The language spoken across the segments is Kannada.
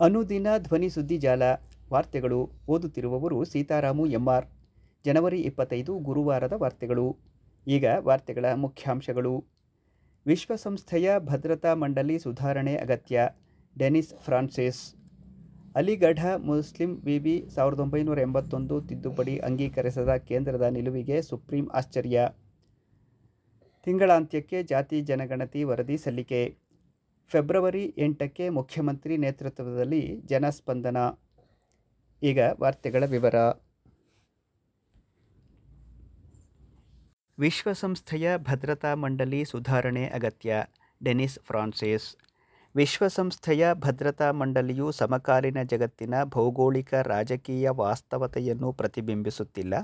ಅನುದಿನ ಧ್ವನಿ ಸುದ್ದಿ ಜಾಲ ವಾರ್ತೆಗಳು ಓದುತ್ತಿರುವವರು ಸೀತಾರಾಮು ಎಂಆರ್. ಜನವರಿ ಇಪ್ಪತ್ತೈದು ಗುರುವಾರದ ವಾರ್ತೆಗಳು. ಈಗ ವಾರ್ತೆಗಳ ಮುಖ್ಯಾಂಶಗಳು. ವಿಶ್ವಸಂಸ್ಥೆಯ ಭದ್ರತಾ ಮಂಡಳಿ ಸುಧಾರಣೆ ಅಗತ್ಯ, ಡೆನಿಸ್ ಫ್ರಾನ್ಸಿಸ್. ಅಲಿಗಢ ಮುಸ್ಲಿಂ ವಿವಿ ಸಾವಿರದ ಒಂಬೈನೂರ ಎಂಬತ್ತೊಂದು ತಿದ್ದುಪಡಿ ಅಂಗೀಕರಿಸದ ಕೇಂದ್ರದ ನಿಲುವಿಗೆ ಸುಪ್ರೀಂ ಆಶ್ಚರ್ಯ. ತಿಂಗಳಾಂತ್ಯಕ್ಕೆ ಜಾತಿ ಜನಗಣತಿ ವರದಿ ಸಲ್ಲಿಕೆ. ಫೆಬ್ರವರಿ ಎಂಟಕ್ಕೆ ಮುಖ್ಯಮಂತ್ರಿ ನೇತೃತ್ವದಲ್ಲಿ ಜನಸ್ಪಂದನ. ಈಗ ವಾರ್ತೆಗಳ ವಿವರ. ವಿಶ್ವಸಂಸ್ಥೆಯ ಭದ್ರತಾ ಮಂಡಳಿ ಸುಧಾರಣೆ ಅಗತ್ಯ, ಡೆನಿಸ್ ಫ್ರಾನ್ಸಿಸ್. ವಿಶ್ವಸಂಸ್ಥೆಯ ಭದ್ರತಾ ಮಂಡಳಿಯು ಸಮಕಾಲೀನ ಜಗತ್ತಿನ ಭೌಗೋಳಿಕ ರಾಜಕೀಯ ವಾಸ್ತವತೆಯನ್ನು ಪ್ರತಿಬಿಂಬಿಸುತ್ತಿಲ್ಲ.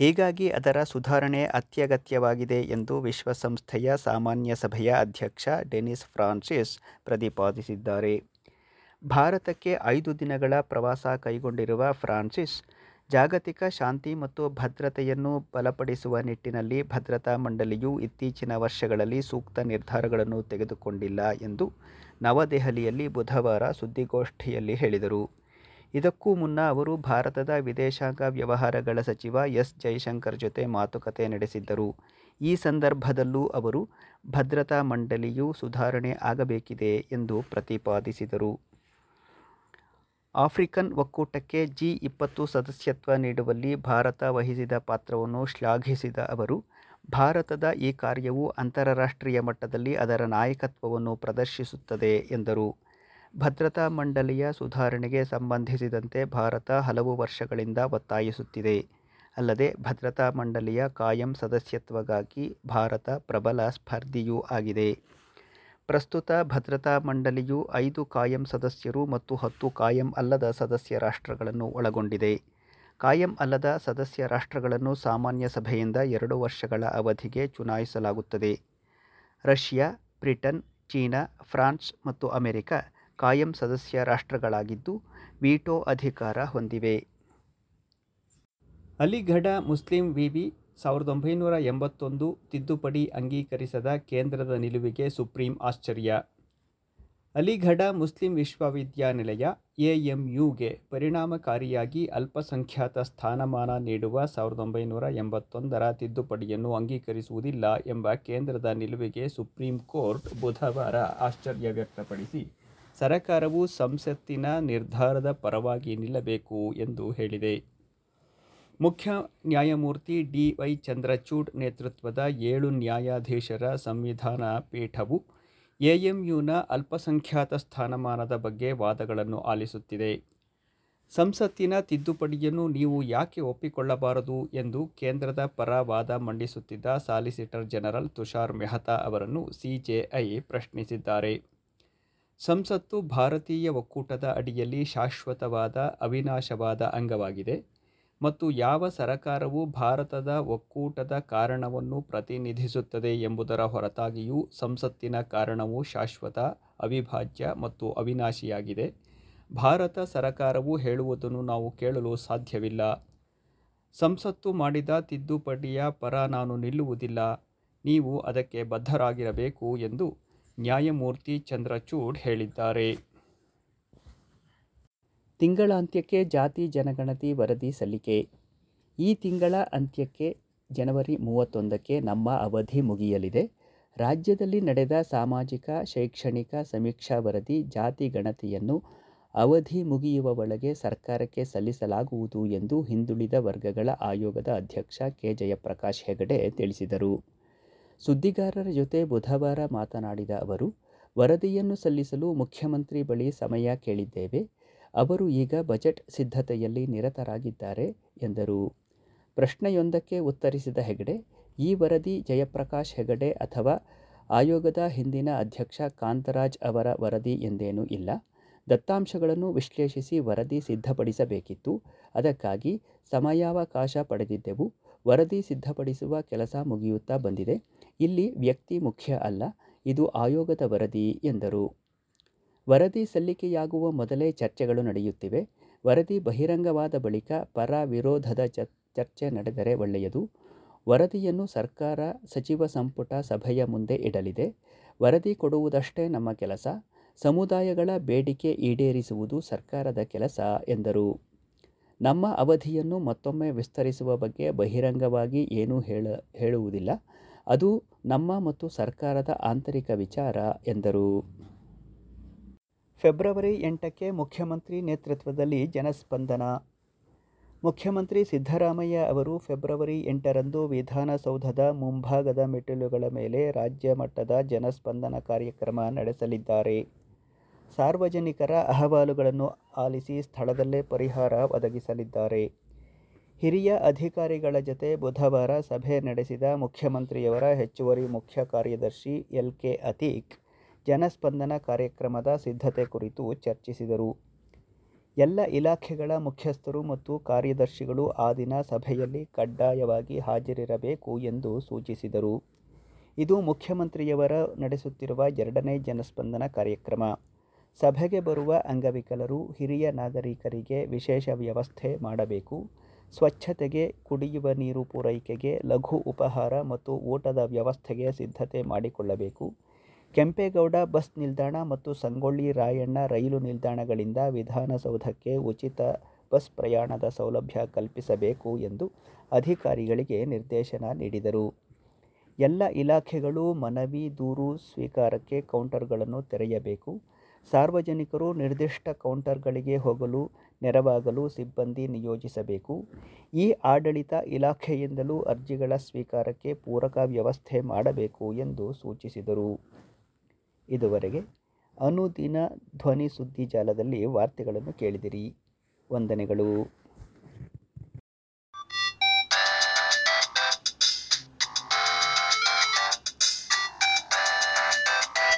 ಹೀಗಾಗಿ ಅದರ ಸುಧಾರಣೆ ಅತ್ಯಗತ್ಯವಾಗಿದೆ ಎಂದು ವಿಶ್ವಸಂಸ್ಥೆಯ ಸಾಮಾನ್ಯ ಸಭೆಯ ಅಧ್ಯಕ್ಷ ಡೆನಿಸ್ ಫ್ರಾನ್ಸಿಸ್ ಪ್ರತಿಪಾದಿಸಿದ್ದಾರೆ. ಭಾರತಕ್ಕೆ ಐದು ದಿನಗಳ ಪ್ರವಾಸ ಕೈಗೊಂಡಿರುವ ಫ್ರಾನ್ಸಿಸ್, ಜಾಗತಿಕ ಶಾಂತಿ ಮತ್ತು ಭದ್ರತೆಯನ್ನು ಬಲಪಡಿಸುವ ನಿಟ್ಟಿನಲ್ಲಿ ಭದ್ರತಾ ಮಂಡಳಿಯು ಇತ್ತೀಚಿನ ವರ್ಷಗಳಲ್ಲಿ ಸೂಕ್ತ ನಿರ್ಧಾರಗಳನ್ನು ತೆಗೆದುಕೊಂಡಿಲ್ಲ ಎಂದು ನವದೆಹಲಿಯಲ್ಲಿ ಬುಧವಾರ ಸುದ್ದಿಗೋಷ್ಠಿಯಲ್ಲಿ ಹೇಳಿದರು. ಇದಕ್ಕೂ ಮುನ್ನ ಅವರು ಭಾರತದ ವಿದೇಶಾಂಗ ವ್ಯವಹಾರಗಳ ಸಚಿವ ಎಸ್ ಜೈಶಂಕರ್ ಜೊತೆ ಮಾತುಕತೆ ನಡೆಸಿದ್ದರು. ಈ ಸಂದರ್ಭದಲ್ಲೂ ಅವರು, ಭದ್ರತಾ ಮಂಡಳಿಯು ಸುಧಾರಣೆ ಆಗಬೇಕಿದೆ ಎಂದು ಪ್ರತಿಪಾದಿಸಿದರು. ಆಫ್ರಿಕನ್ ಒಕ್ಕೂಟಕ್ಕೆ ಜಿ ಇಪ್ಪತ್ತು ಸದಸ್ಯತ್ವ ನೀಡುವಲ್ಲಿ ಭಾರತ ವಹಿಸಿದ ಪಾತ್ರವನ್ನು ಶ್ಲಾಘಿಸಿದ ಅವರು, ಭಾರತದ ಈ ಕಾರ್ಯವು ಅಂತಾರಾಷ್ಟ್ರೀಯ ಮಟ್ಟದಲ್ಲಿ ಅದರ ನಾಯಕತ್ವವನ್ನು ಪ್ರದರ್ಶಿಸುತ್ತದೆ ಎಂದರು. ಭದ್ರತಾ ಮಂಡಳಿಯ ಸುಧಾರಣೆಗೆ ಸಂಬಂಧಿಸಿದಂತೆ ಭಾರತ ಹಲವು ವರ್ಷಗಳಿಂದ ಒತ್ತಾಯಿಸುತ್ತಿದೆ. ಅಲ್ಲದೆ, ಭದ್ರತಾ ಮಂಡಳಿಯ ಕಾಯಂ ಸದಸ್ಯತ್ವಗಾಗಿ ಭಾರತ ಪ್ರಬಲ ಸ್ಪರ್ಧಿಯೂ ಆಗಿದೆ. ಪ್ರಸ್ತುತ ಭದ್ರತಾ ಮಂಡಳಿಯು ಐದು ಕಾಯಂ ಸದಸ್ಯರು ಮತ್ತು ಹತ್ತು ಕಾಯಂ ಅಲ್ಲದ ಸದಸ್ಯ ರಾಷ್ಟ್ರಗಳನ್ನು ಒಳಗೊಂಡಿದೆ. ಕಾಯಂ ಅಲ್ಲದ ಸದಸ್ಯ ರಾಷ್ಟ್ರಗಳನ್ನು ಸಾಮಾನ್ಯ ಸಭೆಯಿಂದ ಎರಡು ವರ್ಷಗಳ ಅವಧಿಗೆ ಚುನಾಯಿಸಲಾಗುತ್ತದೆ. ರಷ್ಯಾ, ಬ್ರಿಟನ್, ಚೀನಾ, ಫ್ರಾನ್ಸ್ ಮತ್ತು ಅಮೆರಿಕ ಕಾಯಂ ಸದಸ್ಯ ರಾಷ್ಟ್ರಗಳಾಗಿದ್ದು ವೀಟೋ ಅಧಿಕಾರ ಹೊಂದಿವೆ. ಅಲಿಗಢ ಮುಸ್ಲಿಂ ವಿವಿ ಸಾವಿರದ ಒಂಬೈನೂರ ಎಂಬತ್ತೊಂದು ತಿದ್ದುಪಡಿ ಅಂಗೀಕರಿಸದ ಕೇಂದ್ರದ ನಿಲುವಿಗೆ ಸುಪ್ರೀಂ ಆಶ್ಚರ್ಯ. ಅಲಿಘಡ ಮುಸ್ಲಿಂ ವಿಶ್ವವಿದ್ಯಾನಿಲಯ ಎಎಂಯುಗೆ ಪರಿಣಾಮಕಾರಿಯಾಗಿ ಅಲ್ಪಸಂಖ್ಯಾತ ಸ್ಥಾನಮಾನ ನೀಡುವ ಸಾವಿರದ ಒಂಬೈನೂರ ಎಂಬತ್ತೊಂದರ ತಿದ್ದುಪಡಿಯನ್ನು ಅಂಗೀಕರಿಸುವುದಿಲ್ಲ ಎಂಬ ಕೇಂದ್ರದ ನಿಲುವಿಗೆ ಸುಪ್ರೀಂ ಕೋರ್ಟ್ ಬುಧವಾರ ಆಶ್ಚರ್ಯ ವ್ಯಕ್ತಪಡಿಸಿ ಸರಕಾರವು ಸಂಸತ್ತಿನ ನಿರ್ಧಾರದ ಪರವಾಗಿ ನಿಲ್ಲಬೇಕು ಎಂದು ಹೇಳಿದೆ. ಮುಖ್ಯ ನ್ಯಾಯಮೂರ್ತಿ ಡಿ ವೈ ಚಂದ್ರಚೂಡ್ ನೇತೃತ್ವದ ಏಳು ನ್ಯಾಯಾಧೀಶರ ಸಂವಿಧಾನ ಪೀಠವು ಎಎಂಯುನ ಅಲ್ಪಸಂಖ್ಯಾತ ಸ್ಥಾನಮಾನದ ಬಗ್ಗೆ ವಾದಗಳನ್ನು ಆಲಿಸುತ್ತಿದೆ. ಸಂಸತ್ತಿನ ತಿದ್ದುಪಡಿಯನ್ನು ನೀವು ಯಾಕೆ ಒಪ್ಪಿಕೊಳ್ಳಬಾರದು ಎಂದು ಕೇಂದ್ರದ ಪರ ವಾದ ಮಂಡಿಸುತ್ತಿದ್ದ ಸಾಲಿಸಿಟರ್ ಜನರಲ್ ತುಷಾರ್ ಮೆಹ್ತಾ ಅವರನ್ನು ಸಿಜೆಐ ಪ್ರಶ್ನಿಸಿದ್ದಾರೆ. ಸಂಸತ್ತು ಭಾರತೀಯ ಒಕ್ಕೂಟದ ಅಡಿಯಲ್ಲಿ ಶಾಶ್ವತವಾದ, ಅವಿನಾಶವಾದ ಅಂಗವಾಗಿದೆ ಮತ್ತು ಯಾವ ಸರಕಾರವು ಭಾರತದ ಒಕ್ಕೂಟದ ಕಾರಣವನ್ನು ಪ್ರತಿನಿಧಿಸುತ್ತದೆ ಎಂಬುದರ ಹೊರತಾಗಿಯೂ ಸಂಸತ್ತಿನ ಕಾರಣವು ಶಾಶ್ವತ, ಅವಿಭಾಜ್ಯ ಮತ್ತು ಅವಿನಾಶಿಯಾಗಿದೆ. ಭಾರತ ಸರಕಾರವು ಹೇಳುವುದನ್ನು ನಾವು ಕೇಳಲು ಸಾಧ್ಯವಿಲ್ಲ. ಸಂಸತ್ತು ಮಾಡಿದ ತಿದ್ದುಪಡಿಯ ಪರ ನಾನು ನಿಲ್ಲುವುದಿಲ್ಲ. ನೀವು ಅದಕ್ಕೆ ಬದ್ಧರಾಗಿರಬೇಕು ಎಂದು ನ್ಯಾಯಮೂರ್ತಿ ಚಂದ್ರಚೂಡ್ ಹೇಳಿದ್ದಾರೆ. ತಿಂಗಳಾಂತ್ಯಕ್ಕೆ ಜಾತಿ ಜನಗಣತಿ ವರದಿ ಸಲ್ಲಿಕೆ. ಈ ತಿಂಗಳ ಅಂತ್ಯಕ್ಕೆ ಜನವರಿ ಮೂವತ್ತೊಂದಕ್ಕೆ ನಮ್ಮ ಅವಧಿ ಮುಗಿಯಲಿದೆ. ರಾಜ್ಯದಲ್ಲಿ ನಡೆದ ಸಾಮಾಜಿಕ, ಶೈಕ್ಷಣಿಕ ಸಮೀಕ್ಷಾ ವರದಿ ಜಾತಿ ಗಣತಿಯನ್ನು ಅವಧಿ ಮುಗಿಯುವ ಒಳಗೆ ಸರ್ಕಾರಕ್ಕೆ ಸಲ್ಲಿಸಲಾಗುವುದು ಎಂದು ಹಿಂದುಳಿದ ವರ್ಗಗಳ ಆಯೋಗದ ಅಧ್ಯಕ್ಷ ಕೆ. ಜಯಪ್ರಕಾಶ್ ಹೆಗಡೆ ತಿಳಿಸಿದರು. ಸುದ್ದಿಗಾರರ ಜೊತೆ ಬುಧವಾರ ಮಾತನಾಡಿದ ಅವರು, ವರದಿಯನ್ನು ಸಲ್ಲಿಸಲು ಮುಖ್ಯಮಂತ್ರಿ ಬಳಿ ಸಮಯ ಕೇಳಿದ್ದೇವೆ. ಅವರು ಈಗ ಬಜೆಟ್ ಸಿದ್ಧತೆಯಲ್ಲಿ ನಿರತರಾಗಿದ್ದಾರೆ ಎಂದರು. ಪ್ರಶ್ನೆಯೊಂದಕ್ಕೆ ಉತ್ತರಿಸಿದ ಹೆಗಡೆ, ಈ ವರದಿ ಜಯಪ್ರಕಾಶ್ ಹೆಗಡೆ ಅಥವಾ ಆಯೋಗದ ಹಿಂದಿನ ಅಧ್ಯಕ್ಷ ಕಾಂತರಾಜ್ ಅವರ ವರದಿ ಎಂದೇನೂ ಇಲ್ಲ. ದತ್ತಾಂಶಗಳನ್ನು ವಿಶ್ಲೇಷಿಸಿ ವರದಿ ಸಿದ್ಧಪಡಿಸಬೇಕಿತ್ತು. ಅದಕ್ಕಾಗಿ ಸಮಯಾವಕಾಶ ಪಡೆದಿದ್ದೆವು. ವರದಿ ಸಿದ್ಧಪಡಿಸುವ ಕೆಲಸ ಮುಗಿಯುತ್ತಾ ಬಂದಿದೆ. ಇಲ್ಲಿ ವ್ಯಕ್ತಿ ಮುಖ್ಯ ಅಲ್ಲ, ಇದು ಆಯೋಗದ ವರದಿ ಎಂದರು. ವರದಿ ಸಲ್ಲಿಕೆಯಾಗುವ ಮೊದಲೇ ಚರ್ಚೆಗಳು ನಡೆಯುತ್ತಿವೆ. ವರದಿ ಬಹಿರಂಗವಾದ ಬಳಿಕ ಪರ ವಿರೋಧದ ಚರ್ಚೆ ನಡೆದರೆ ಒಳ್ಳೆಯದು. ವರದಿಯನ್ನು ಸರ್ಕಾರ, ಸಚಿವ ಸಂಪುಟ ಸಭೆಯ ಮುಂದೆ ಇಡಲಿದೆ. ವರದಿ ಕೊಡುವುದಷ್ಟೇ ನಮ್ಮ ಕೆಲಸ. ಸಮುದಾಯಗಳ ಬೇಡಿಕೆ ಈಡೇರಿಸುವುದು ಸರ್ಕಾರದ ಕೆಲಸ ಎಂದರು. ನಮ್ಮ ಅವಧಿಯನ್ನು ಮತ್ತೊಮ್ಮೆ ವಿಸ್ತರಿಸುವ ಬಗ್ಗೆ ಬಹಿರಂಗವಾಗಿ ಏನೂ ಹೇಳ, ಹೇಳುವುದಿಲ್ಲ. ಅದು ನಮ್ಮ ಮತ್ತು ಸರ್ಕಾರದ ಆಂತರಿಕ ವಿಚಾರ, ಎಂದರು. ಫೆಬ್ರವರಿ ಎಂಟಕ್ಕೆ ಮುಖ್ಯಮಂತ್ರಿ ನೇತೃತ್ವದಲ್ಲಿ ಜನಸ್ಪಂದನ. ಮುಖ್ಯಮಂತ್ರಿ ಸಿದ್ದರಾಮಯ್ಯ ಅವರು ಫೆಬ್ರವರಿ ಎಂಟರಂದು ವಿಧಾನಸೌಧದ ಮುಂಭಾಗದ ಮೆಟ್ಟಿಲುಗಳ ಮೇಲೆ ರಾಜ್ಯ ಮಟ್ಟದ ಜನಸ್ಪಂದನ ಕಾರ್ಯಕ್ರಮ ನಡೆಸಲಿದ್ದಾರೆ. ಸಾರ್ವಜನಿಕರ ಅಹವಾಲುಗಳನ್ನು ಆಲಿಸಿ ಸ್ಥಳದಲ್ಲೇ ಪರಿಹಾರ ಒದಗಿಸಲಿದ್ದಾರೆ. ಹಿರಿಯ ಅಧಿಕಾರಿಗಳ ಜತೆ ಬುಧವಾರ ಸಭೆ ನಡೆಸಿದ ಮುಖ್ಯಮಂತ್ರಿಯವರ ಹೆಚ್ಚುವರಿ ಮುಖ್ಯ ಕಾರ್ಯದರ್ಶಿ ಎಲ್ ಕೆ ಅತೀಕ್ ಜನಸ್ಪಂದನ ಕಾರ್ಯಕ್ರಮದ ಸಿದ್ಧತೆ ಕುರಿತು ಚರ್ಚಿಸಿದರು. ಎಲ್ಲ ಇಲಾಖೆಗಳ ಮುಖ್ಯಸ್ಥರು ಮತ್ತು ಕಾರ್ಯದರ್ಶಿಗಳು ಆ ದಿನ ಸಭೆಯಲ್ಲಿ ಕಡ್ಡಾಯವಾಗಿ ಹಾಜರಿರಬೇಕು ಎಂದು ಸೂಚಿಸಿದರು. ಇದು ಮುಖ್ಯಮಂತ್ರಿಯವರ ನಡೆಸುತ್ತಿರುವ ಎರಡನೇ ಜನಸ್ಪಂದನ ಕಾರ್ಯಕ್ರಮ. ಸಭೆಗೆ ಬರುವ ಅಂಗವಿಕಲರು ಹಿರಿಯ ನಾಗರಿಕರಿಗೆ ವಿಶೇಷ ವ್ಯವಸ್ಥೆ ಮಾಡಬೇಕು. ಸ್ವಚ್ಛತೆಗೆ, ಕುಡಿಯುವ ನೀರು ಪೂರೈಕೆಗೆ, ಲಘು ಉಪಹಾರ ಮತ್ತು ಊಟದ ವ್ಯವಸ್ಥೆಗೆ ಸಿದ್ಧತೆ ಮಾಡಿಕೊಳ್ಳಬೇಕು. ಕೆಂಪೇಗೌಡ ಬಸ್ ನಿಲ್ದಾಣ ಮತ್ತು ಸಂಗೊಳ್ಳಿ ರಾಯಣ್ಣ ರೈಲು ನಿಲ್ದಾಣಗಳಿಂದ ವಿಧಾನಸೌಧಕ್ಕೆ ಉಚಿತ ಬಸ್ ಪ್ರಯಾಣದ ಸೌಲಭ್ಯ ಕಲ್ಪಿಸಬೇಕು ಎಂದು ಅಧಿಕಾರಿಗಳಿಗೆ ನಿರ್ದೇಶನ ನೀಡಿದರು. ಎಲ್ಲ ಇಲಾಖೆಗಳು ಮನವಿ, ದೂರು ಸ್ವೀಕಾರಕ್ಕೆ ಕೌಂಟರ್ಗಳನ್ನು ತೆರೆಯಬೇಕು. ಸಾರ್ವಜನಿಕರು ನಿರ್ದಿಷ್ಟ ಕೌಂಟರ್ಗಳಿಗೆ ಹೋಗಲು, ನೆರವಾಗಲು ಸಿಬ್ಬಂದಿ ನಿಯೋಜಿಸಬೇಕು. ಈ ಆಡಳಿತ ಇಲಾಖೆಯಿಂದಲೂ ಅರ್ಜಿಗಳ ಸ್ವೀಕಾರಕ್ಕೆ ಪೂರಕ ವ್ಯವಸ್ಥೆ ಮಾಡಬೇಕು ಎಂದು ಸೂಚಿಸಿದರು. ಇದುವರೆಗೆ ಅನುದಿನ ಧ್ವನಿ ಸುದ್ದಿ ಜಾಲದಲ್ಲಿ ವಾರ್ತೆಗಳನ್ನು ಕೇಳಿದಿರಿ. ವಂದನೆಗಳು.